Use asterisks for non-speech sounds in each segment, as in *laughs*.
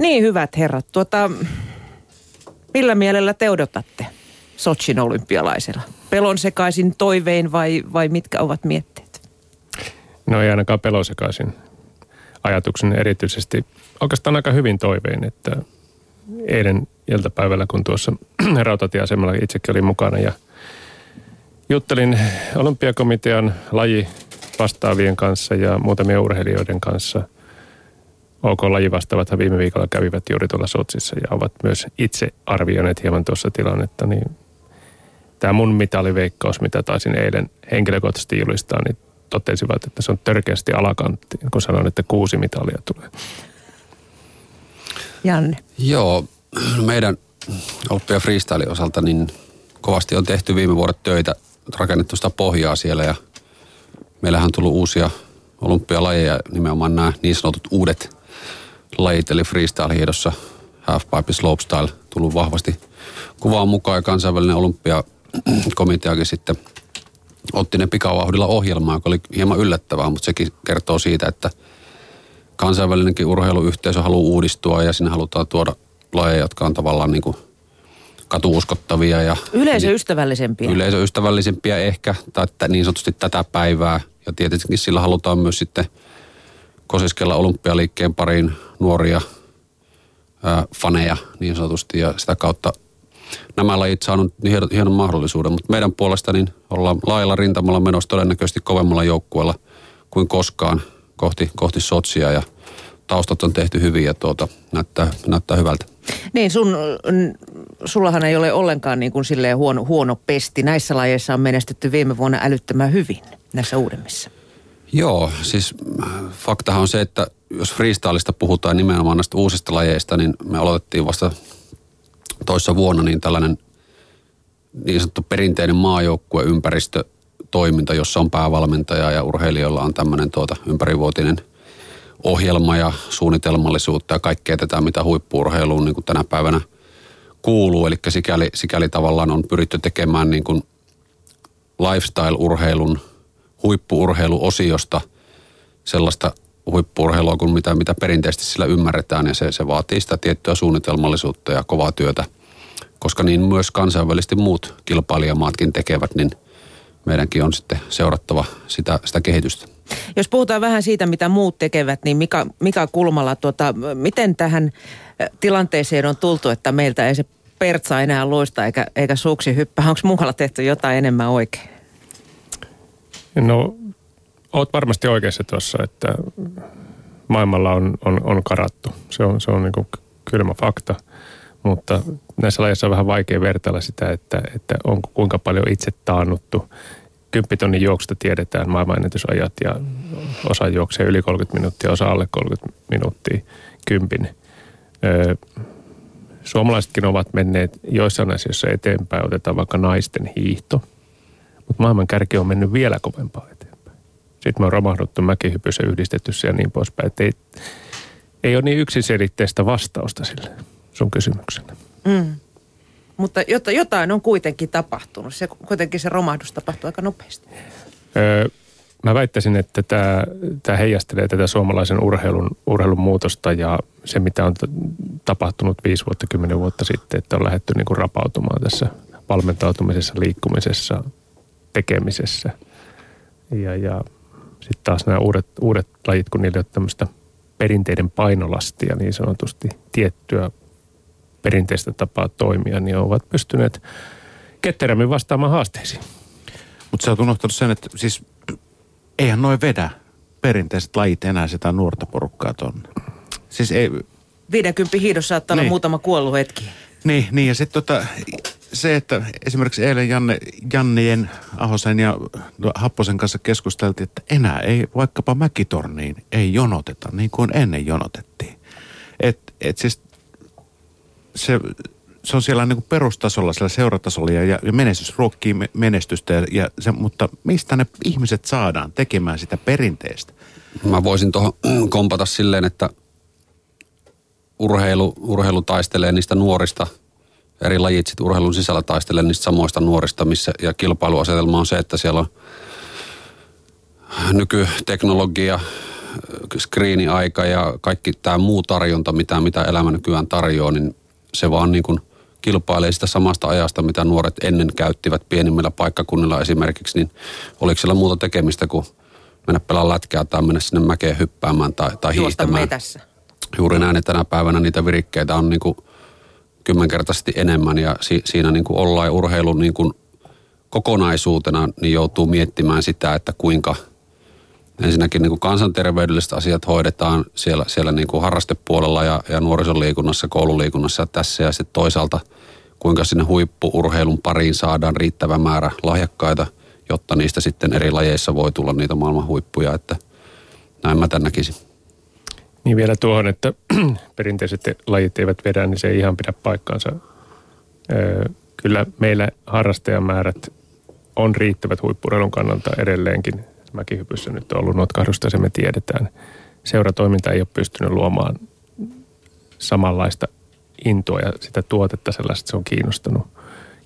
Niin, hyvät herrat. Tuota, millä mielellä te odotatte Sochin olympialaisella? Pelon sekaisin toivein vai, vai mitkä ovat mietteet? No ei ainakaan pelon sekaisin ajatuksen erityisesti. Oikeastaan aika hyvin toivein, että eilen iltapäivällä, kun tuossa *clears throat* rautatieasemalla itsekin olin mukana ja juttelin olympiakomitean laji vastaavien kanssa ja muutamien urheilijoiden kanssa. OK lajivastaavathan viime viikolla kävivät juuri tuolla Sotsissa ja ovat myös itse arvioineet hieman tuossa tilannetta, niin tämä mun mitaliveikkaus, mitä taisin eilen henkilökohtaisesti julistaa, niin totesivat, että se on törkeästi alakantti, kun sanoin, että kuusi mitalia tulee. Janne. Joo, meidän oppia freestyle osalta niin kovasti on tehty viime vuodet töitä, rakennettu sitä pohjaa siellä ja meillähän on tullut uusia olympialajeja, nimenomaan nämä niin sanotut uudet lajit, eli freestyle hiedossa, halfpipe, slopestyle, tullut vahvasti kuvaan mukaan ja kansainvälinen olympiakomiteakin *clears throat* sitten otti ne pikavauhdilla ohjelmaa, joka oli hieman yllättävää, mutta sekin kertoo siitä, että kansainvälinenkin urheiluyhteisö haluaa uudistua ja sinne halutaan tuoda lajeja, jotka on tavallaan niin kuin katuuskottavia. Ja yleisöystävällisempiä. Yleisöystävällisempiä ehkä, tai niin sanotusti tätä päivää. Ja tietenkin sillä halutaan myös sitten kosiskella olympialiikkeen pariin nuoria ää, faneja niin sanotusti ja sitä kautta nämä lajit saanut hienon, hienon mahdollisuuden. Mutta meidän puolesta niin ollaan laajalla rintamalla menossa todennäköisesti kovemmalla joukkueella kuin koskaan kohti, kohti Sotsia ja taustat on tehty hyvin ja tuota, näyttää, näyttää hyvältä. Niin, sun, sullahan ei ole ollenkaan niin kuin silleen huono, huono pesti. Näissä lajeissa on menestytty viime vuonna älyttömän hyvin, näissä uudemmissa. Joo, siis faktahan on se, että jos freestylista puhutaan nimenomaan näistä uusista lajeista, niin me aloitettiin vasta toissa vuonna niin tällainen niin sanottu perinteinen maajoukkue toiminta, jossa on päävalmentaja ja urheilijoilla on tämmöinen tuota ympärivuotinen ohjelma ja suunnitelmallisuutta ja kaikkea tätä, mitä huippuurheiluun niin kuin tänä päivänä kuuluu. Eli sikäli, sikäli tavallaan on pyritty tekemään niin kuin lifestyle-urheilun, huippuurheiluosiosta sellaista huippuurheilua kuin mitä, mitä perinteisesti sillä ymmärretään ja se, se vaatii sitä tiettyä suunnitelmallisuutta ja kovaa työtä. Koska niin myös kansainvälisesti muut kilpailijamaatkin tekevät, niin meidänkin on sitten seurattava sitä, sitä kehitystä. Jos puhutaan vähän siitä, mitä muut tekevät, niin Mika, Mika Kulmala, tuota, miten tähän tilanteeseen on tultu, että meiltä ei se pertsa enää loista eikä, eikä suksi hyppää? Onko muualla tehty jotain enemmän oikein? No oot varmasti oikeassa tuossa, että maailmalla on, on, on karattu. Se on, se on niin kylmä fakta. Mutta näissä lajeissa on vähän vaikea vertailla sitä, että, että onko kuinka paljon itse taannuttu. Kymppitonnin juoksusta tiedetään maailmanennätysajat ja osa juoksee yli 30 minuuttia, osa alle 30 minuuttia kympin. Öö, suomalaisetkin ovat menneet joissain asioissa eteenpäin. Otetaan vaikka naisten hiihto. Mutta maailman kärki on mennyt vielä kovempaa eteen. Sitten me on romahduttu mäkihypyssä yhdistetty ja niin poispäin. Ei, ei ole niin yksiselitteistä vastausta sille sun kysymykselle. Mm. Mutta jotain on kuitenkin tapahtunut. Se, kuitenkin se romahdus tapahtuu aika nopeasti. Öö, mä väittäisin, että tämä, tämä heijastelee tätä suomalaisen urheilun, urheilun muutosta ja se, mitä on tapahtunut viisi vuotta, kymmenen vuotta sitten, että on lähdetty niin kuin rapautumaan tässä valmentautumisessa, liikkumisessa, tekemisessä. Ja, ja sitten taas nämä uudet, uudet lajit, kun niillä on tämmöistä perinteiden painolastia niin sanotusti, tiettyä perinteistä tapaa toimia, niin ovat pystyneet ketterämmin vastaamaan haasteisiin. Mutta sä oot unohtanut sen, että siis eihän noin vedä perinteiset lajit enää sitä nuorta porukkaa tonne. Siis ei... 50 hiidossa saattaa niin. olla muutama kuollut hetki. Niin, niin ja sitten tota, se, että esimerkiksi eilen Janne, Jannien, Ahosen ja Happosen kanssa keskusteltiin, että enää ei vaikkapa Mäkitorniin ei jonoteta niin kuin ennen jonotettiin. Et, et siis se, se on siellä niin kuin perustasolla, siellä seuratasolla ja, ja menestys ruokkii menestystä, ja, ja se, mutta mistä ne ihmiset saadaan tekemään sitä perinteistä? Mä voisin tuohon *clears throat* kompata silleen, että urheilu, urheilu taistelee niistä nuorista – eri lajit sit urheilun sisällä taistelee niistä samoista nuorista, missä, ja kilpailuasetelma on se, että siellä on nykyteknologia, screeni-aika ja kaikki tämä muu tarjonta, mitä, mitä elämä nykyään tarjoaa, niin se vaan niin kuin kilpailee sitä samasta ajasta, mitä nuoret ennen käyttivät pienimmillä paikkakunnilla esimerkiksi, niin oliko siellä muuta tekemistä kuin mennä pelaa lätkää tai mennä sinne mäkeen hyppäämään tai, tai hiihtämään. metässä. Juuri näin, että tänä päivänä niitä virikkeitä on niin kuin kymmenkertaisesti enemmän ja si, siinä niin kuin ollaan urheilun niin kuin kokonaisuutena, niin joutuu miettimään sitä, että kuinka ensinnäkin niin kuin kansanterveydelliset asiat hoidetaan siellä, siellä niin kuin harrastepuolella ja, ja nuorisoliikunnassa, koululiikunnassa ja tässä ja sitten toisaalta kuinka sinne huippuurheilun pariin saadaan riittävä määrä lahjakkaita, jotta niistä sitten eri lajeissa voi tulla niitä maailman huippuja, että näin mä tämän näkisin. Niin vielä tuohon, että *clears throat* perinteiset lajit eivät vedä, niin se ei ihan pidä paikkaansa. Kyllä meillä harrastajamäärät on riittävät huippurheilun kannalta edelleenkin. Mäkihypyssä nyt on ollut notkahdusta, se me tiedetään. Seuratoiminta ei ole pystynyt luomaan samanlaista intoa ja sitä tuotetta sellaista, se on kiinnostanut,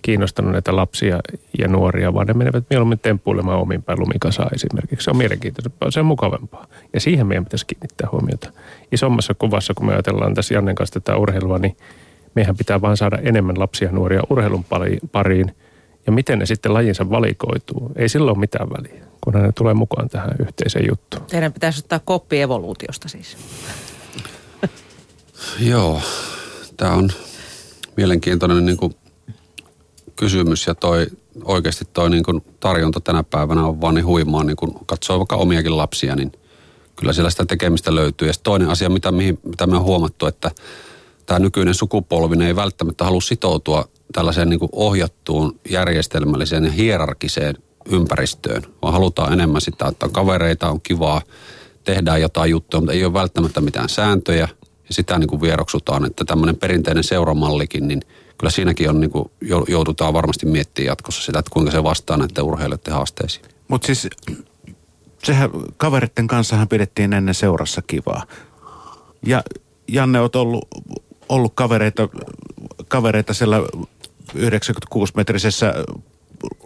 kiinnostanut näitä lapsia ja nuoria, vaan ne menevät mieluummin temppuilemaan omin päin lumikasaan esimerkiksi. Se on mielenkiintoisempaa, se on mukavampaa. Ja siihen meidän pitäisi kiinnittää huomiota. Isommassa kuvassa, kun me ajatellaan tässä Jannen kanssa tätä urheilua, niin meidän pitää vaan saada enemmän lapsia ja nuoria urheilun pariin. Ja miten ne sitten lajinsa valikoituu, ei silloin ole mitään väliä, kun ne tulee mukaan tähän yhteiseen juttuun. Teidän pitäisi ottaa koppi evoluutiosta siis. Joo, tämä on mielenkiintoinen niin kuin kysymys ja toi, oikeasti toi niin kuin tarjonta tänä päivänä on vaan niin huimaa, niin kun katsoo vaikka omiakin lapsia, niin kyllä siellä sitä tekemistä löytyy. Ja toinen asia, mitä, mihin, mitä me on huomattu, että tämä nykyinen sukupolvi ei välttämättä halua sitoutua tällaiseen niin ohjattuun, järjestelmälliseen ja hierarkiseen ympäristöön, vaan halutaan enemmän sitä, että on kavereita, on kivaa, tehdään jotain juttua, mutta ei ole välttämättä mitään sääntöjä ja sitä niin kuin vieroksutaan, että tämmöinen perinteinen seuramallikin, niin kyllä siinäkin on niin kuin, joudutaan varmasti miettimään jatkossa sitä, että kuinka se vastaa näiden urheilijoiden haasteisiin. Mutta siis sehän kaveritten kanssahan pidettiin ennen seurassa kivaa. Ja Janne, oot ollut, ollut kavereita, kavereita siellä 96-metrisessä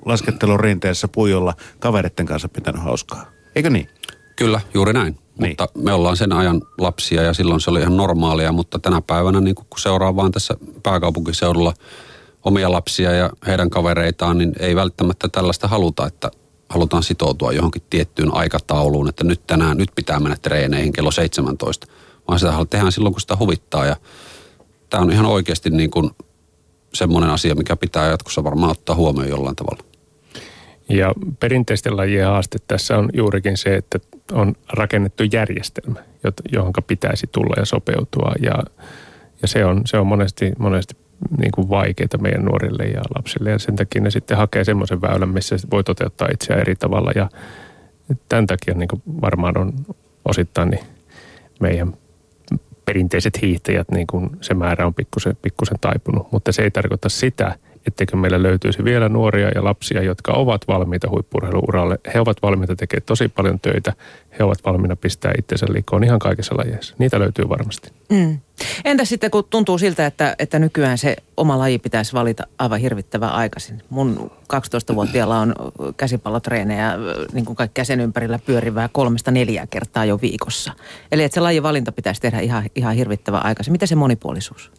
laskettelun rinteessä puijolla kavereiden kanssa pitänyt hauskaa. Eikö niin? Kyllä, juuri näin. Niin. Mutta me ollaan sen ajan lapsia ja silloin se oli ihan normaalia, mutta tänä päivänä niin kun seuraa vaan tässä pääkaupunkiseudulla omia lapsia ja heidän kavereitaan, niin ei välttämättä tällaista haluta, että halutaan sitoutua johonkin tiettyyn aikatauluun, että nyt tänään, nyt pitää mennä treeneihin kello 17, vaan sitä tehdään silloin, kun sitä huvittaa ja tämä on ihan oikeasti niin kuin semmoinen asia, mikä pitää jatkossa varmaan ottaa huomioon jollain tavalla. Ja perinteisten lajien haaste tässä on juurikin se, että on rakennettu järjestelmä, johon pitäisi tulla ja sopeutua. Ja, ja se on, se on monesti, monesti niin kuin vaikeaa meidän nuorille ja lapsille. Ja sen takia ne sitten hakee semmoisen väylän, missä voi toteuttaa itseään eri tavalla. Ja tämän takia niin kuin varmaan on osittain niin meidän perinteiset hiihtäjät, niin kuin se määrä on pikkusen, pikkusen taipunut. Mutta se ei tarkoita sitä, etteikö meillä löytyisi vielä nuoria ja lapsia, jotka ovat valmiita huippurheiluuralle. He ovat valmiita tekemään tosi paljon töitä. He ovat valmiina pistää itsensä liikkoon ihan kaikissa lajeissa. Niitä löytyy varmasti. Mm. Entä sitten, kun tuntuu siltä, että, että nykyään se oma laji pitäisi valita aivan hirvittävän aikaisin. Mun 12-vuotiaalla on käsipallotreenejä, niin kuin kaikkea sen ympärillä pyörivää kolmesta neljää kertaa jo viikossa. Eli että se lajivalinta pitäisi tehdä ihan, ihan hirvittävän aikaisin. Mitä se monipuolisuus?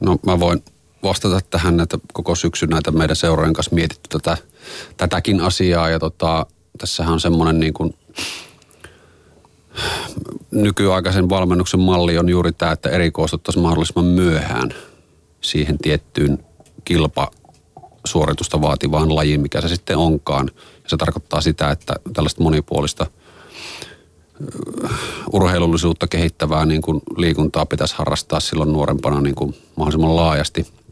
No mä voin vastata tähän, että koko syksyn näitä meidän seuraajien kanssa mietitty tätä, tätäkin asiaa. Ja tota, tässähän on semmoinen niin kuin nykyaikaisen valmennuksen malli on juuri tämä, että erikoistuttaisiin mahdollisimman myöhään siihen tiettyyn kilpa suoritusta vaativaan lajiin, mikä se sitten onkaan. Ja se tarkoittaa sitä, että tällaista monipuolista urheilullisuutta kehittävää niin kuin liikuntaa pitäisi harrastaa silloin nuorempana niin kuin mahdollisimman laajasti –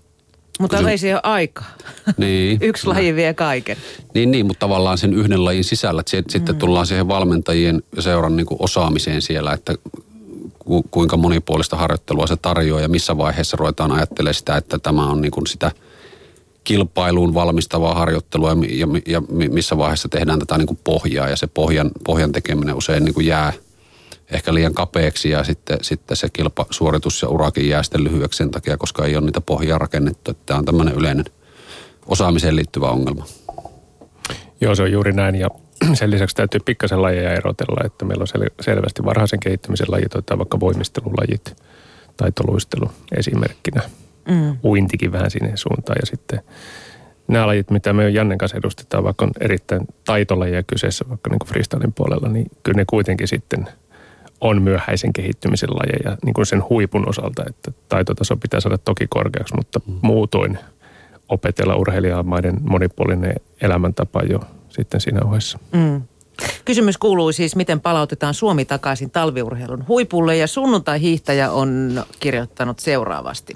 mutta Kysyn... ei siihen aikaa. Niin. *laughs* Yksi laji vie kaiken. Niin, niin, mutta tavallaan sen yhden lajin sisällä. Että sitten mm. tullaan siihen valmentajien seuran niin osaamiseen siellä, että ku, kuinka monipuolista harjoittelua se tarjoaa ja missä vaiheessa ruvetaan ajattelemaan sitä, että tämä on niin kuin sitä kilpailuun valmistavaa harjoittelua ja, ja, ja missä vaiheessa tehdään tätä niin kuin pohjaa ja se pohjan, pohjan tekeminen usein niin kuin jää – ehkä liian kapeaksi ja sitten, sitten se kilpasuoritus ja urakin jää sitten lyhyeksi sen takia, koska ei ole niitä pohjaa rakennettu. Että tämä on tämmöinen yleinen osaamiseen liittyvä ongelma. Joo, se on juuri näin ja *clears throat* sen lisäksi täytyy pikkasen lajeja erotella, että meillä on sel- selvästi varhaisen kehittymisen lajit, otetaan vaikka voimistelulajit, taitoluistelu esimerkkinä. Mm. Uintikin vähän sinne suuntaan ja sitten nämä lajit, mitä me Jannen kanssa edustetaan, vaikka on erittäin taitolajia kyseessä vaikka niin kuin freestylin puolella, niin kyllä ne kuitenkin sitten on myöhäisen kehittymisen lajeja niin kuin sen huipun osalta, että taitotaso pitää saada toki korkeaksi, mutta mm. muutoin opetella urheilijamaiden monipuolinen elämäntapa jo sitten siinä ohessa. Mm. Kysymys kuuluu siis, miten palautetaan Suomi takaisin talviurheilun huipulle ja sunnuntai-hiihtäjä on kirjoittanut seuraavasti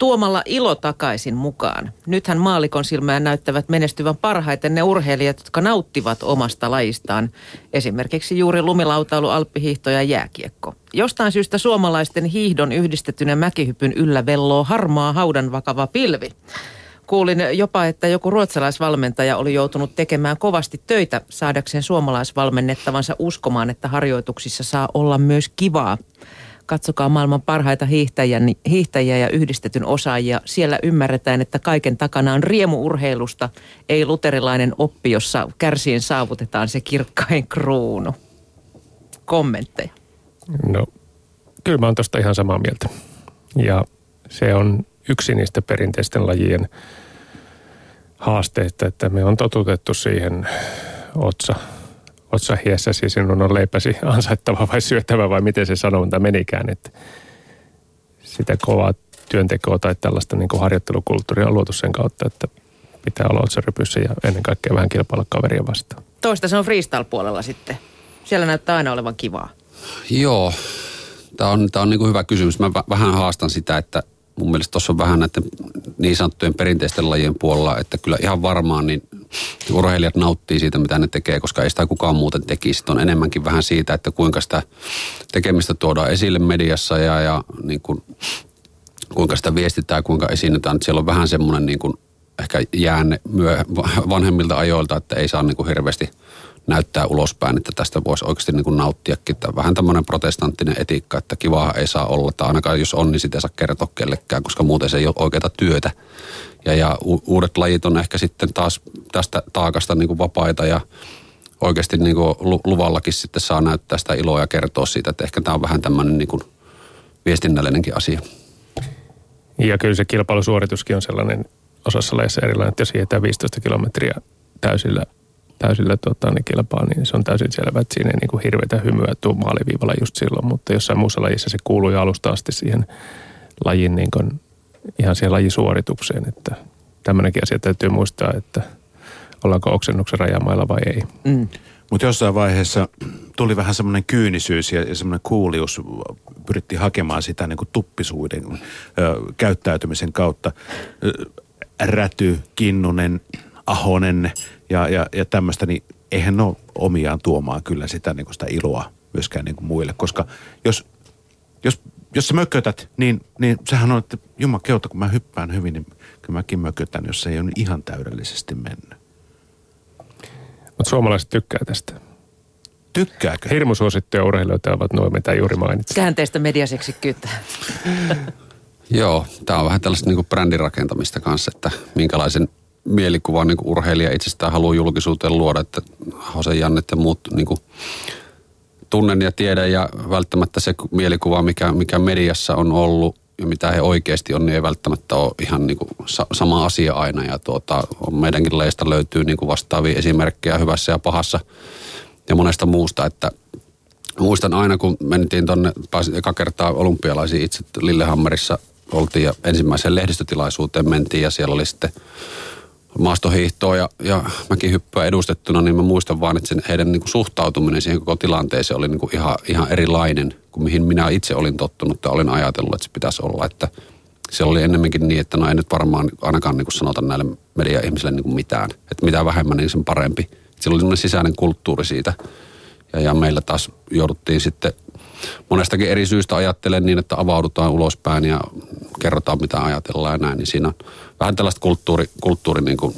tuomalla ilo takaisin mukaan. Nythän maalikon silmään näyttävät menestyvän parhaiten ne urheilijat, jotka nauttivat omasta lajistaan. Esimerkiksi juuri lumilautailu, alppihiihto ja jääkiekko. Jostain syystä suomalaisten hiihdon yhdistetynä mäkihypyn yllä velloo harmaa haudan vakava pilvi. Kuulin jopa, että joku ruotsalaisvalmentaja oli joutunut tekemään kovasti töitä saadakseen suomalaisvalmennettavansa uskomaan, että harjoituksissa saa olla myös kivaa. Katsokaa maailman parhaita hiihtäjiä, hiihtäjiä ja yhdistetyn osaajia. Siellä ymmärretään, että kaiken takana on riemuurheilusta, ei luterilainen oppi, jossa kärsien saavutetaan se kirkkain kruunu. Kommentteja? No, kyllä mä oon tosta ihan samaa mieltä. Ja se on yksi niistä perinteisten lajien haasteista, että me on totutettu siihen otsa otsahiessäsi sinun on leipäsi ansaittava vai syöttävä vai miten se sanonta menikään. Että sitä kovaa työntekoa tai tällaista niin kuin harjoittelukulttuuria on luotu sen kautta, että pitää olla otsarypyssä ja ennen kaikkea vähän kilpailla kaveria vastaan. Toista se on freestyle-puolella sitten. Siellä näyttää aina olevan kivaa. Joo, tämä on, tämä on niin kuin hyvä kysymys. Mä vähän haastan sitä, että mun mielestä tuossa on vähän näiden niin sanottujen perinteisten lajien puolella, että kyllä ihan varmaan niin urheilijat nauttii siitä, mitä ne tekee, koska ei sitä kukaan muuten tekisi. on enemmänkin vähän siitä, että kuinka sitä tekemistä tuodaan esille mediassa ja, ja niin kuin, kuinka sitä viestitään, kuinka esiinnytään. Että siellä on vähän semmoinen niin kuin ehkä jäänne myö, vanhemmilta ajoilta, että ei saa niin kuin hirveästi näyttää ulospäin, että tästä voisi oikeasti niin kuin nauttiakin. Tämä vähän tämmöinen protestanttinen etiikka, että kivaa ei saa olla, tai ainakaan jos on, niin sitä ei saa kertoa kellekään, koska muuten se ei ole oikeata työtä. Ja, ja uudet lajit on ehkä sitten taas tästä taakasta niin kuin vapaita ja oikeasti niin kuin luvallakin sitten saa näyttää sitä iloa ja kertoa siitä, että ehkä tämä on vähän tämmöinen niin kuin viestinnällinenkin asia. Ja kyllä se kilpailusuorituskin on sellainen osassa lajeissa erilainen, että jos hietään 15 kilometriä täysillä täysillä tota, niin kilpaa, niin se on täysin selvä, että siinä ei niin kuin hirveätä hymyä tuu maaliviivalla just silloin, mutta jossain muussa lajissa se kuuluu jo alusta asti siihen lajin niin kuin, ihan siihen lajisuoritukseen, että tämmöinenkin asia täytyy muistaa, että ollaanko oksennuksen rajamailla vai ei. Mm. Mutta jossain vaiheessa tuli vähän semmoinen kyynisyys ja, ja semmoinen kuulius. Pyrittiin hakemaan sitä niin kuin tuppisuuden ö, käyttäytymisen kautta. Räty, Kinnunen, Ahonen ja, ja, ja tämmöistä, niin eihän ne ole omiaan tuomaan kyllä sitä, niin kuin sitä iloa myöskään niin kuin muille. Koska jos, jos, jos sä mökötät, niin, niin sehän on, että keuta, kun mä hyppään hyvin, niin kyllä mäkin mökötän, jos se ei ole ihan täydellisesti mennyt. Mutta suomalaiset tykkää tästä. Tykkääkö? Hirmu suosittuja urheilijoita ovat nuo, mitä juuri mainitsin. Käänteistä mediaseksikkyyttä. *laughs* Joo, tämä on vähän tällaista niin brändin rakentamista kanssa, että minkälaisen mielikuva niin urheilija itsestään haluaa julkisuuteen luoda, että Hose Jannet ja muut niin kuin tunnen ja tiedän ja välttämättä se mielikuva, mikä, mikä mediassa on ollut ja mitä he oikeasti on, niin ei välttämättä ole ihan niin kuin sama asia aina. Ja tuota, meidänkin leista löytyy niin kuin vastaavia esimerkkejä hyvässä ja pahassa ja monesta muusta, että muistan aina, kun mentiin tuonne, pääsin eka kertaa olympialaisiin itse Lillehammerissa oltiin ja ensimmäiseen lehdistötilaisuuteen mentiin ja siellä oli sitten maastohiihtoa ja, ja mäkihyppyä edustettuna, niin mä muistan vaan, että sen, heidän niin kuin suhtautuminen siihen koko tilanteeseen oli niin kuin ihan, ihan erilainen kuin mihin minä itse olin tottunut ja olin ajatellut, että se pitäisi olla. Että se oli ennemminkin niin, että no ei nyt varmaan ainakaan niin kuin sanota näille media-ihmisille niin kuin mitään. Että mitä vähemmän, niin sen parempi. Sillä oli sisäinen kulttuuri siitä. Ja, ja meillä taas jouduttiin sitten monestakin eri syystä ajattelen niin, että avaudutaan ulospäin ja kerrotaan mitä ajatellaan ja näin. Niin siinä on vähän tällaista kulttuuri, kulttuuri niin kuin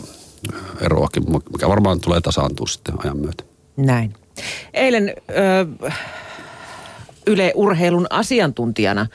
eroakin, mikä varmaan tulee tasaantua sitten ajan myötä. Näin. Eilen ö, Yle Urheilun asiantuntijana,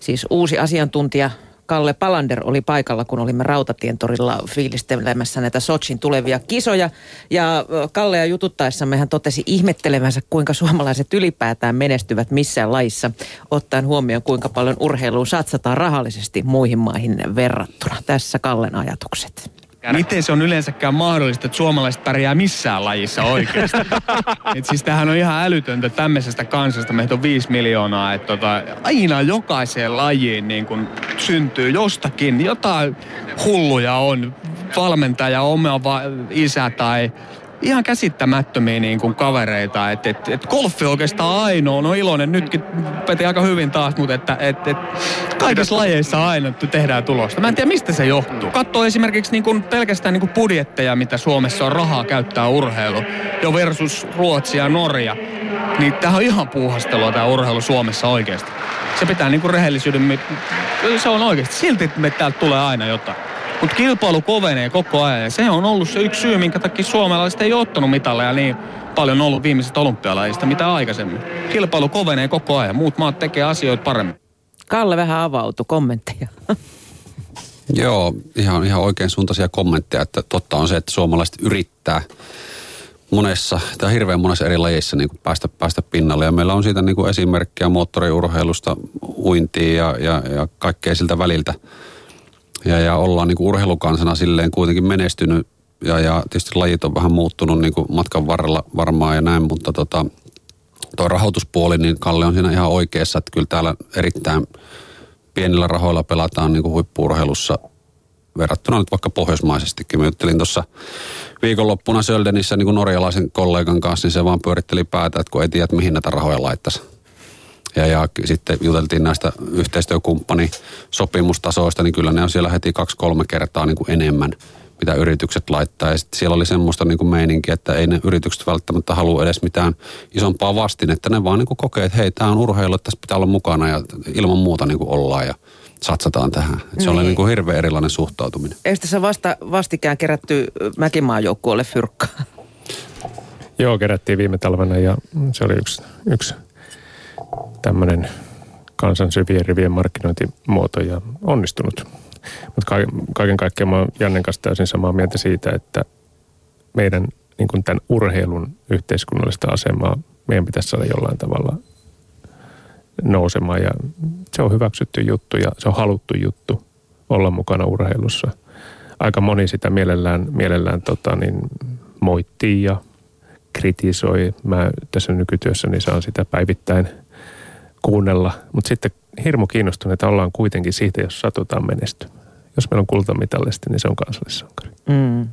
siis uusi asiantuntija Kalle Palander oli paikalla, kun olimme Rautatientorilla fiilistelemässä näitä Sochin tulevia kisoja. Ja Kallea jututtaessamme hän totesi ihmettelevänsä, kuinka suomalaiset ylipäätään menestyvät missään laissa, ottaen huomioon, kuinka paljon urheiluun satsataan rahallisesti muihin maihin verrattuna. Tässä Kallen ajatukset. Miten se on yleensäkään mahdollista, että suomalaiset pärjää missään lajissa oikeasti? *laughs* Et siis tämähän on ihan älytöntä tämmöisestä kansasta. Meitä on viisi miljoonaa. Että tota, aina jokaiseen lajiin niin kun syntyy jostakin. Jotain hulluja on. Valmentaja, oma va- isä tai ihan käsittämättömiä niin kuin kavereita. Et, et, et golfi oikeastaan ainoa, no iloinen nytkin peti aika hyvin taas, mutta että et, et, kaikissa lajeissa aina tehdään tulosta. Mä en tiedä mistä se johtuu. Katso esimerkiksi niin kuin pelkästään niin kuin budjetteja, mitä Suomessa on rahaa käyttää urheilu, jo versus Ruotsi ja Norja. Niin tämähän on ihan puuhastelua tämä urheilu Suomessa oikeasti. Se pitää niin kuin rehellisyyden, se on oikeasti. Silti me täältä tulee aina jotain. Mutta kilpailu kovenee koko ajan ja se on ollut se yksi syy, minkä takia suomalaiset ei ottanut mitalleja niin paljon ollut viimeisestä olympialajista mitä aikaisemmin. Kilpailu kovenee koko ajan, muut maat tekee asioita paremmin. Kalle vähän avautui kommentteja. *laughs* Joo, ihan, ihan oikein suuntaisia kommentteja, että totta on se, että suomalaiset yrittää monessa, tai hirveän monessa eri lajeissa niin kuin päästä, päästä pinnalle. Ja meillä on siitä niin kuin esimerkkejä moottoriurheilusta, uintiin ja, ja, ja kaikkea siltä väliltä ja, ja ollaan niin kuin urheilukansana silleen kuitenkin menestynyt ja, ja tietysti lajit on vähän muuttunut niin kuin matkan varrella varmaan ja näin, mutta tota, tuo rahoituspuoli, niin Kalle on siinä ihan oikeassa, että kyllä täällä erittäin pienillä rahoilla pelataan niin kuin huippuurheilussa verrattuna nyt vaikka pohjoismaisestikin. Mä juttelin tuossa viikonloppuna Söldenissä niin kuin norjalaisen kollegan kanssa, niin se vaan pyöritteli päätä, että kun ei tiedä, mihin näitä rahoja laittaisi. Ja, ja sitten juteltiin näistä yhteistyökumppani sopimustasoista, niin kyllä ne on siellä heti kaksi-kolme kertaa niin kuin enemmän, mitä yritykset laittaa. Ja sitten siellä oli semmoista niin kuin meininkiä, että ei ne yritykset välttämättä halua edes mitään isompaa vastin, että ne vaan niin kuin kokee, että hei, tämä on urheilu, että tässä pitää olla mukana ja ilman muuta niin kuin ollaan ja satsataan tähän. Et se niin. oli niin kuin hirveän erilainen suhtautuminen. Eikö tässä vasta, vastikään kerätty Mäkimaajoukkueelle fyrkkaa? Joo, kerättiin viime talvena ja se oli yksi, yksi tämmöinen kansan syvien rivien markkinointimuoto ja onnistunut. Mutta kaiken kaikkiaan mä oon Jannen kanssa täysin samaa mieltä siitä, että meidän niin kuin tämän urheilun yhteiskunnallista asemaa meidän pitäisi saada jollain tavalla nousemaan ja se on hyväksytty juttu ja se on haluttu juttu olla mukana urheilussa. Aika moni sitä mielellään, mielellään tota, niin, moittii ja kritisoi. Mä tässä nykytyössäni saan sitä päivittäin – kuunnella, mutta sitten hirmu kiinnostuneita ollaan kuitenkin siitä, jos satutaan menestymään. Jos meillä on kultamitallisesti, niin se on kansallissankari. Mm.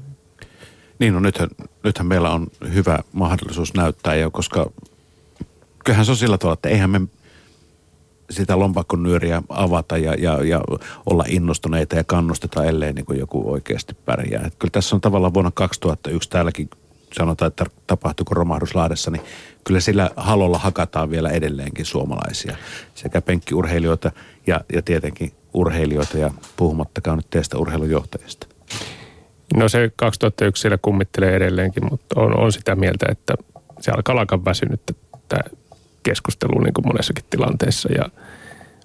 Niin, no nythän, nythän meillä on hyvä mahdollisuus näyttää jo, koska kyllähän se on sillä tavalla, että eihän me sitä lompakon nyöriä avata ja, ja, ja olla innostuneita ja kannusteta, ellei niin kuin joku oikeasti pärjää. Et kyllä tässä on tavallaan vuonna 2001 täälläkin sanotaan, että tapahtuiko romahduslaadessa, niin kyllä sillä halolla hakataan vielä edelleenkin suomalaisia. Sekä penkkiurheilijoita ja, ja tietenkin urheilijoita ja puhumattakaan nyt teistä urheilujohtajista. No se 2001 siellä kummittelee edelleenkin, mutta on, on sitä mieltä, että se alkaa olla väsynyt tämä keskustelu niin kuin monessakin tilanteessa ja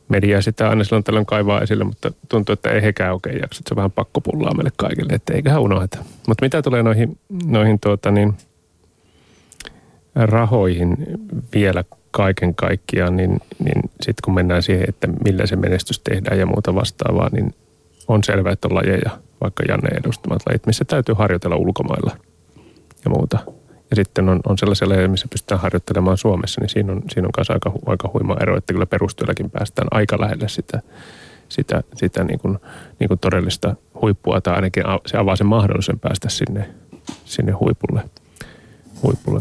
media sitä aina silloin tällöin kaivaa esille, mutta tuntuu, että ei hekään oikein jaksa. Se on vähän pakkopullaa meille kaikille, että eiköhän unohda. Mutta mitä tulee noihin, noihin tuota niin, rahoihin vielä kaiken kaikkiaan, niin, niin sitten kun mennään siihen, että millä se menestys tehdään ja muuta vastaavaa, niin on selvää, että on lajeja, vaikka Janne edustamat lajit, missä täytyy harjoitella ulkomailla ja muuta. Ja sitten on, on sellaisia lajeja, missä pystytään harjoittelemaan Suomessa, niin siinä on, siinä on kanssa aika, aika huima ero, että kyllä perustyölläkin päästään aika lähelle sitä, sitä, sitä niin kuin, niin kuin todellista huippua, tai ainakin se avaa sen mahdollisen päästä sinne, sinne huipulle, huipulle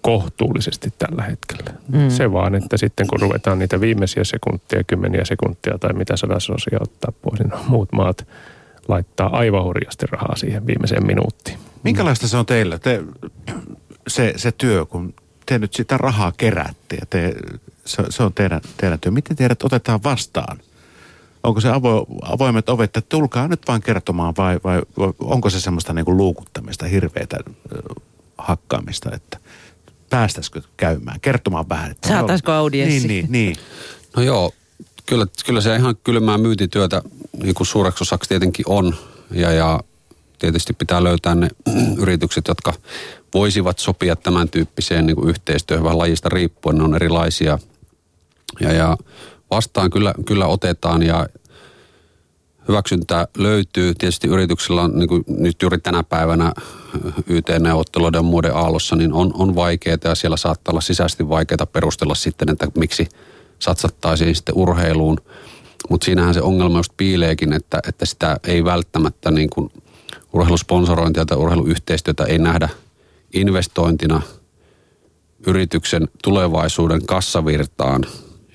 kohtuullisesti tällä hetkellä. Mm. Se vaan, että sitten kun ruvetaan niitä viimeisiä sekuntia, kymmeniä sekuntia tai mitä sadasosia ottaa pois, niin muut maat laittaa aivan hurjasti rahaa siihen viimeiseen minuuttiin. Minkälaista se on teillä? Te, se, se työ, kun te nyt sitä rahaa keräätte ja te, se, se on teidän, teidän työ. Miten teidät otetaan vastaan? Onko se avo, avoimet ovet, että tulkaa nyt vain kertomaan vai, vai onko se semmoista niin kuin luukuttamista, hirveätä hakkaamista, että päästäisikö käymään, kertomaan vähän. Että Saataisiko audienssi? Niin, niin, niin. No joo, kyllä, kyllä se ihan kylmää myytityötä niin kuin suureksi osaksi tietenkin on. Ja, ja tietysti pitää löytää ne *clears throat* yritykset, jotka voisivat sopia tämän tyyppiseen niin kuin yhteistyöhön vähän lajista riippuen. Ne on erilaisia. Ja, ja vastaan kyllä, kyllä otetaan ja hyväksyntää löytyy. Tietysti yrityksillä on niin kuin nyt juuri tänä päivänä YT-neuvotteluiden muiden aallossa, niin on, on vaikeaa ja siellä saattaa olla sisäisesti vaikeaa perustella sitten, että miksi satsattaisiin sitten urheiluun. Mutta siinähän se ongelma just piileekin, että, että sitä ei välttämättä niin kuin urheilusponsorointia tai urheiluyhteistyötä ei nähdä investointina yrityksen tulevaisuuden kassavirtaan,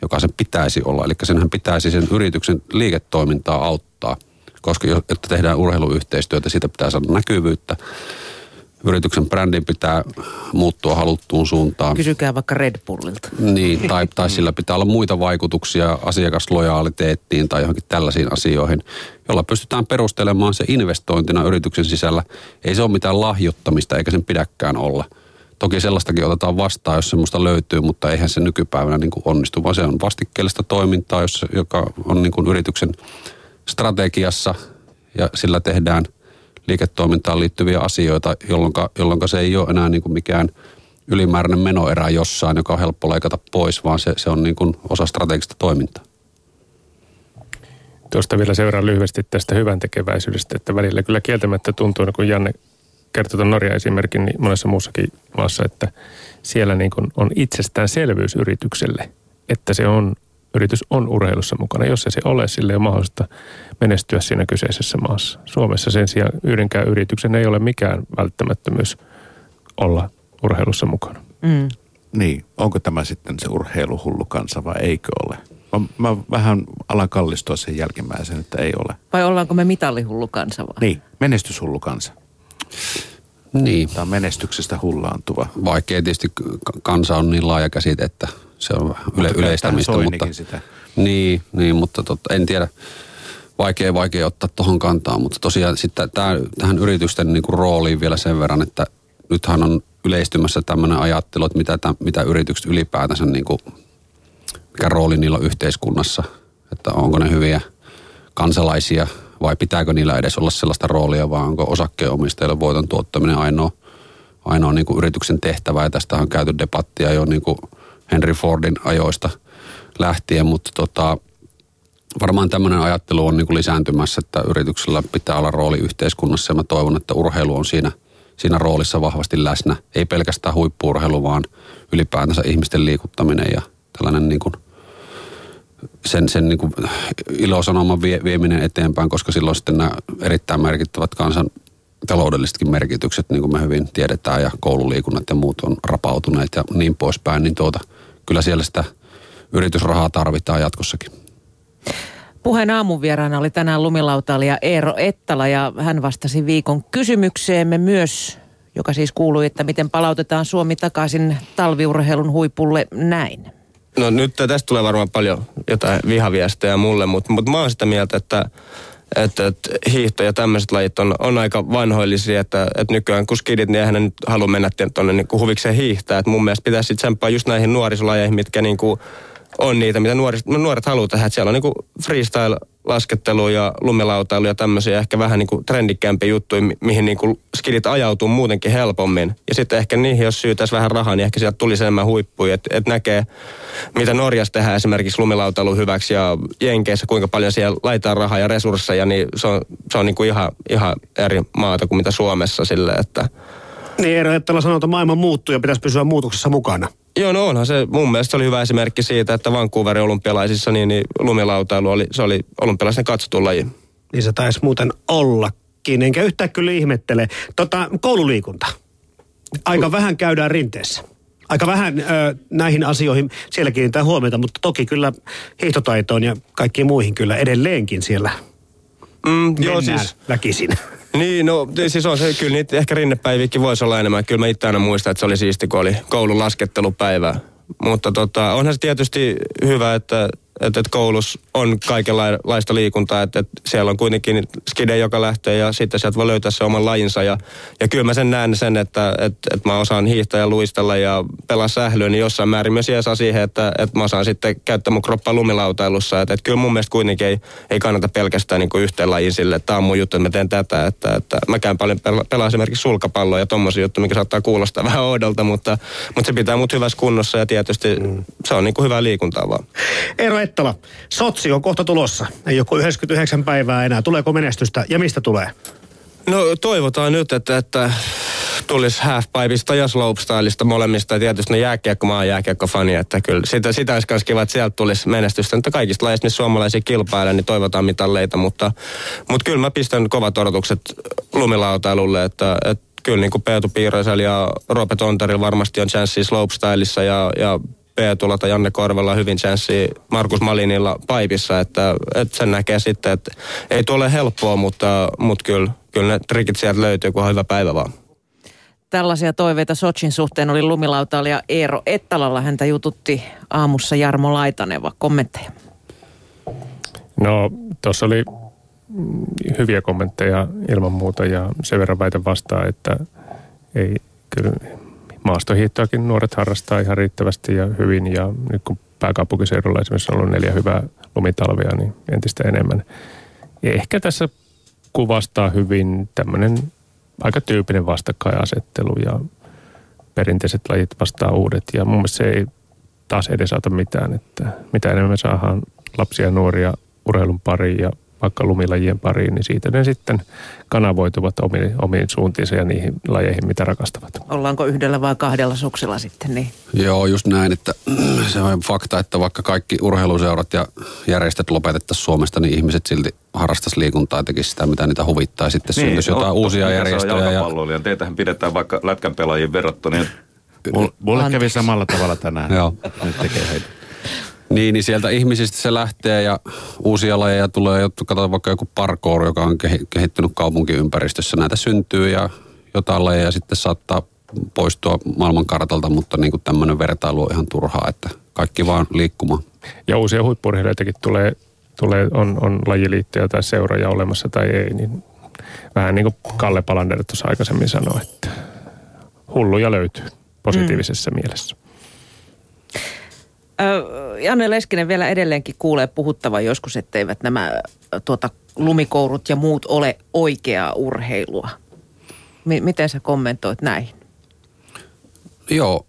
joka sen pitäisi olla. Eli senhän pitäisi sen yrityksen liiketoimintaa auttaa, koska jotta tehdään urheiluyhteistyötä, siitä pitää saada näkyvyyttä yrityksen brändin pitää muuttua haluttuun suuntaan. Kysykää vaikka Red Bullilta. Niin, *laughs* tai, tai sillä pitää olla muita vaikutuksia asiakaslojaaliteettiin tai johonkin tällaisiin asioihin, jolla pystytään perustelemaan se investointina yrityksen sisällä. Ei se ole mitään lahjoittamista, eikä sen pidäkään olla. Toki sellaistakin otetaan vastaan, jos semmoista löytyy, mutta eihän se nykypäivänä niin kuin onnistu, vaan se on vastikkeellista toimintaa, joka on niin kuin yrityksen strategiassa ja sillä tehdään – liiketoimintaan liittyviä asioita, jolloin, jolloin se ei ole enää niin kuin mikään ylimääräinen menoerä jossain, joka on helppo leikata pois, vaan se, se on niin kuin osa strategista toimintaa. Tuosta vielä seuraan lyhyesti tästä hyvän tekeväisyydestä, että välillä kyllä kieltämättä tuntuu, kun Janne kertoi tuon Norjan esimerkin, niin monessa muussakin maassa, että siellä niin kuin on itsestäänselvyys yritykselle, että se on yritys on urheilussa mukana. Jos ei se ole, sille mahdollista menestyä siinä kyseisessä maassa. Suomessa sen sijaan yhdenkään yrityksen ei ole mikään välttämättömyys olla urheilussa mukana. Mm. Niin, onko tämä sitten se urheiluhullu kansa vai eikö ole? Mä, mä vähän alan kallistua sen jälkimmäisen, että ei ole. Vai ollaanko me mitallihullu kansa vai? Niin, menestyshullu kansa. Niin. Tämä on menestyksestä hullaantuva. Vaikea tietysti kansa on niin laaja käsite, että se on yle, yleistämistä. Mutta, sitä. Niin, niin, mutta totta, en tiedä. Vaikea, vaikea ottaa tuohon kantaa, mutta tosiaan sitten täh, tähän yritysten niin kuin rooliin vielä sen verran, että nythän on yleistymässä tämmöinen ajattelu, että mitä, tämän, mitä yritykset ylipäätänsä, niin kuin, mikä rooli niillä on yhteiskunnassa, että onko ne hyviä kansalaisia vai pitääkö niillä edes olla sellaista roolia, vai onko osakkeenomistajille voiton tuottaminen ainoa, ainoa niin kuin yrityksen tehtävä. Ja tästä on käyty debattia jo niin kuin Henry Fordin ajoista lähtien, mutta tota, varmaan tämmöinen ajattelu on niin lisääntymässä, että yrityksellä pitää olla rooli yhteiskunnassa ja mä toivon, että urheilu on siinä, siinä roolissa vahvasti läsnä. Ei pelkästään huippuurheilu, vaan ylipäätänsä ihmisten liikuttaminen ja tällainen niin kuin sen, sen niin kuin ilosanoman vie, vieminen eteenpäin, koska silloin sitten nämä erittäin merkittävät kansan taloudellisetkin merkitykset, niin kuin me hyvin tiedetään, ja koululiikunnat ja muut on rapautuneet ja niin poispäin, niin tuota, kyllä siellä sitä yritysrahaa tarvitaan jatkossakin. Puheen aamun vieraana oli tänään lumilautailija Eero Ettala ja hän vastasi viikon kysymykseemme myös, joka siis kuului, että miten palautetaan Suomi takaisin talviurheilun huipulle näin. No nyt tästä tulee varmaan paljon jotain vihaviestejä mulle, mutta, mutta mä oon sitä mieltä, että että, että hiihto ja tämmöiset lajit on, on aika vanhoillisia, että, että nykyään kun skidit, niin eihän ne nyt halua mennä tuonne niin huvikseen hiihtää. Että mun mielestä pitäisi sitten tsemppaa just näihin nuorisolajeihin, mitkä niin kuin on niitä, mitä nuoret, nuoret haluaa tehdä. Että siellä on niin kuin freestyle laskettelu ja lumilautailu ja tämmöisiä ehkä vähän niin kuin trendikämpiä juttuja, mihin niin kuin skidit ajautuu muutenkin helpommin. Ja sitten ehkä niihin, jos syytäisi vähän rahaa, niin ehkä sieltä tulisi enemmän huippuja. Että et näkee, mitä Norjassa tehdään esimerkiksi lumilautailu hyväksi ja Jenkeissä, kuinka paljon siellä laitetaan rahaa ja resursseja, niin se on, se on niin kuin ihan, ihan eri maata kuin mitä Suomessa sille, että... Niin Eero Ettala sanoo, että maailma muuttuu ja pitäisi pysyä muutoksessa mukana. Joo, no onhan se mun mielestä se oli hyvä esimerkki siitä, että Vancouverin olympialaisissa niin, niin lumilautailu oli, se oli olympialaisen katsotun laji. Niin se taisi muuten ollakin, enkä yhtään kyllä ihmettele. Tota, koululiikunta. Aika mm. vähän käydään rinteessä. Aika vähän ö, näihin asioihin siellä kiinnittää huomiota, mutta toki kyllä hiihtotaitoon ja kaikkiin muihin kyllä edelleenkin siellä mm, joo, siis, väkisin. Niin, no siis on se, kyllä niitä ehkä rinnepäivikin voisi olla enemmän. Kyllä mä itse aina muistan, että se oli siisti, kun oli koulun laskettelupäivä. Mutta tota, onhan se tietysti hyvä, että, että, että koulussa on kaikenlaista liikuntaa, että, että siellä on kuitenkin skide, joka lähtee ja sitten sieltä voi löytää se oman lajinsa. Ja, ja kyllä mä sen näen sen, että, että, että mä osaan hiihtää ja luistella ja pelaa sählyä, niin jossain määrin myös saa siihen, että, että mä osaan sitten käyttää mun kroppaa lumilautailussa. Että, että kyllä mun mielestä kuitenkin ei, ei kannata pelkästään niin kuin yhteen lajin sille, että tämä on mun juttu, että mä teen tätä. Että, että mä käyn paljon pelaa esimerkiksi sulkapalloa ja tommosia juttuja, mikä saattaa kuulostaa *laughs* vähän oudolta, mutta, mutta se pitää mut hyvässä kunnossa ja tietysti mm. se on niin kuin hyvää liikuntaa vaan. Eero Ettala, Sotsi on kohta tulossa. Ei joku 99 päivää enää. Tuleeko menestystä ja mistä tulee? No toivotaan nyt, että, että tulisi halfpipeista ja slopestyleista molemmista. Tietysti ne jääkiekko, mä oon jääkiekko-fani, että kyllä sitä, sitä olisi myös kiva, että sieltä tulisi menestystä. Mutta kaikista lajeista, missä suomalaisia kilpailee, niin toivotaan mitalleita. Mutta, mutta kyllä mä pistän kovat odotukset lumilautailulle, että, että kyllä niin kuin Peetu Piiraisella ja Roope Tontarilla varmasti on chanssi slopestyleissa ja, ja Peetulla tai Janne Korvella hyvin chanssi Markus Malinilla paipissa, että, että sen näkee sitten, että ei tule helppoa, mutta, mutta kyllä, kyllä ne trikit sieltä löytyy, kun on hyvä päivä vaan. Tällaisia toiveita Sochin suhteen oli lumilautailija Eero Ettalalla. Häntä jututti aamussa Jarmo Laitaneva. Kommentteja. No, tuossa oli hyviä kommentteja ilman muuta ja sen verran väitän vastaan, että ei kyllä maastohiihtoakin nuoret harrastaa ihan riittävästi ja hyvin ja nyt kun pääkaupunkiseudulla esimerkiksi on ollut neljä hyvää lumitalvia, niin entistä enemmän. Ja ehkä tässä kuvastaa hyvin tämmöinen aika tyypinen vastakkainasettelu ja perinteiset lajit vastaa uudet. Ja mun mielestä se ei taas edesauta mitään, että mitä enemmän me saadaan lapsia ja nuoria urheilun pariin ja vaikka lumilajien pariin, niin siitä ne sitten kanavoituvat omiin, omiin suuntiinsa ja niihin lajeihin, mitä rakastavat. Ollaanko yhdellä vai kahdella suksella sitten? Niin? Joo, just näin, että se on fakta, että vaikka kaikki urheiluseurat ja järjestöt lopetettaisiin Suomesta, niin ihmiset silti harrastaisi liikuntaa ja tekisi sitä, mitä niitä huvittaa. Sitten niin, syntyisi jotain uusia järjestöjä. Ja... Teitähän pidetään vaikka lätkän pelaajien verrattuna. Niin... Mulle kävi samalla tavalla tänään. Joo. Nyt tekee heitä. Niin, niin sieltä ihmisistä se lähtee ja uusia lajeja tulee. Katsotaan vaikka joku parkour, joka on kehittynyt kaupunkiympäristössä. Näitä syntyy ja jotain lajeja sitten saattaa poistua maailmankartalta, mutta niin kuin tämmöinen vertailu on ihan turhaa, että kaikki vaan liikkumaan. Ja uusia huippurheilijoitakin tulee, tulee on, on lajiliittoja tai seuraja olemassa tai ei, niin vähän niin kuin Kalle Palander tuossa aikaisemmin sanoi, että hulluja löytyy positiivisessa mm. mielessä. Janne Leskinen vielä edelleenkin kuulee puhuttavan joskus, etteivät nämä tuota, lumikourut ja muut ole oikeaa urheilua. M- miten sä kommentoit näihin? Joo.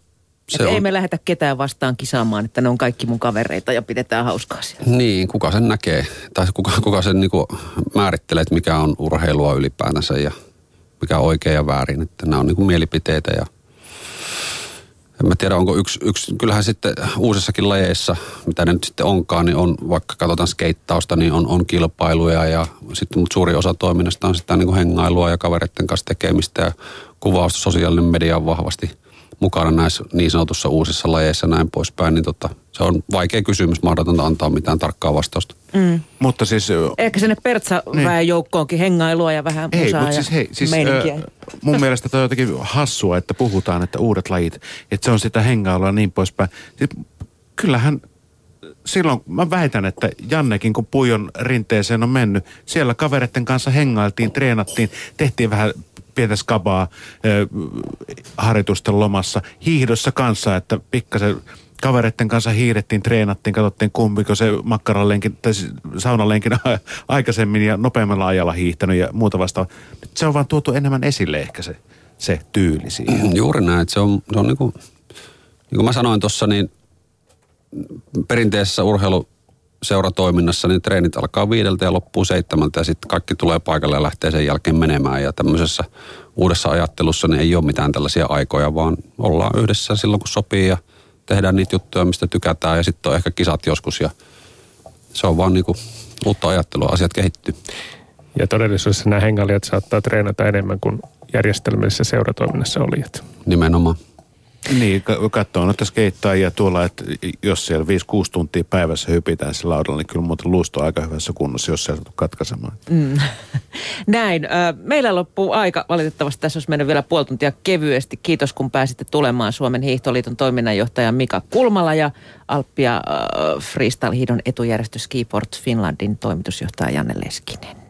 Se on... Ei me lähdetä ketään vastaan kisaamaan, että ne on kaikki mun kavereita ja pidetään hauskaa siellä. Niin, kuka sen näkee? Tai kuka, kuka sen niinku määrittelee, että mikä on urheilua ylipäätänsä ja mikä on oikea ja väärin. Että nämä on niinku mielipiteitä ja en mä tiedä, onko yksi, yksi, kyllähän sitten uusissakin lajeissa, mitä ne nyt sitten onkaan, niin on, vaikka katsotaan skeittausta, niin on, on kilpailuja ja sitten mutta suuri osa toiminnasta on sitä niin kuin hengailua ja kavereiden kanssa tekemistä ja kuvausta, sosiaalinen media on vahvasti mukana näissä niin sanotussa uusissa lajeissa näin poispäin, niin tota, se on vaikea kysymys, mahdotonta antaa mitään tarkkaa vastausta. Mm. Mutta siis... Ehkä sinne Pertsa niin. joukkoonkin hengailua ja vähän ei, mutta siis, hei, siis, äh, mun mielestä toi on jotenkin hassua, että puhutaan, että uudet lajit, että se on sitä hengailua ja niin poispäin. Siis, kyllähän silloin mä väitän, että Jannekin kun Puijon rinteeseen on mennyt, siellä kavereiden kanssa hengailtiin, treenattiin, tehtiin vähän pientä skabaa harjoitusten lomassa, hiihdossa kanssa, että pikkasen kavereiden kanssa hiirettiin, treenattiin, katsottiin kumpiko se makkaralenkin tai siis saunalenkin *laughs* aikaisemmin ja nopeammalla ajalla hiihtänyt ja muuta vastaavaa. Se on vaan tuotu enemmän esille ehkä se, se tyyli siihen. *clears throat* Juuri näin, että se on, se on niin kuin, niin kuin mä sanoin tuossa, niin perinteisessä urheilu seuratoiminnassa, niin treenit alkaa viideltä ja loppuu seitsemältä ja sitten kaikki tulee paikalle ja lähtee sen jälkeen menemään. Ja tämmöisessä uudessa ajattelussa niin ei ole mitään tällaisia aikoja, vaan ollaan yhdessä silloin kun sopii ja tehdään niitä juttuja, mistä tykätään ja sitten on ehkä kisat joskus ja se on vaan niinku uutta ajattelua, asiat kehittyy. Ja todellisuudessa nämä hengailijat saattaa treenata enemmän kuin järjestelmällisessä seuratoiminnassa olijat. Nimenomaan. Niin, ka- katsoo noita skeittaajia tuolla, että jos siellä 5-6 tuntia päivässä hypitään sillä laudalla, niin kyllä muuten luusto on aika hyvässä kunnossa, jos sattuu katkaisemaan. Mm. *laughs* Näin. Meillä loppuu aika. Valitettavasti tässä olisi mennyt vielä puoli tuntia kevyesti. Kiitos kun pääsitte tulemaan Suomen hiihtoliiton toiminnanjohtaja Mika Kulmala ja Alppia äh, Freestyle-hiidon etujärjestö Skiport Finlandin toimitusjohtaja Janne Leskinen.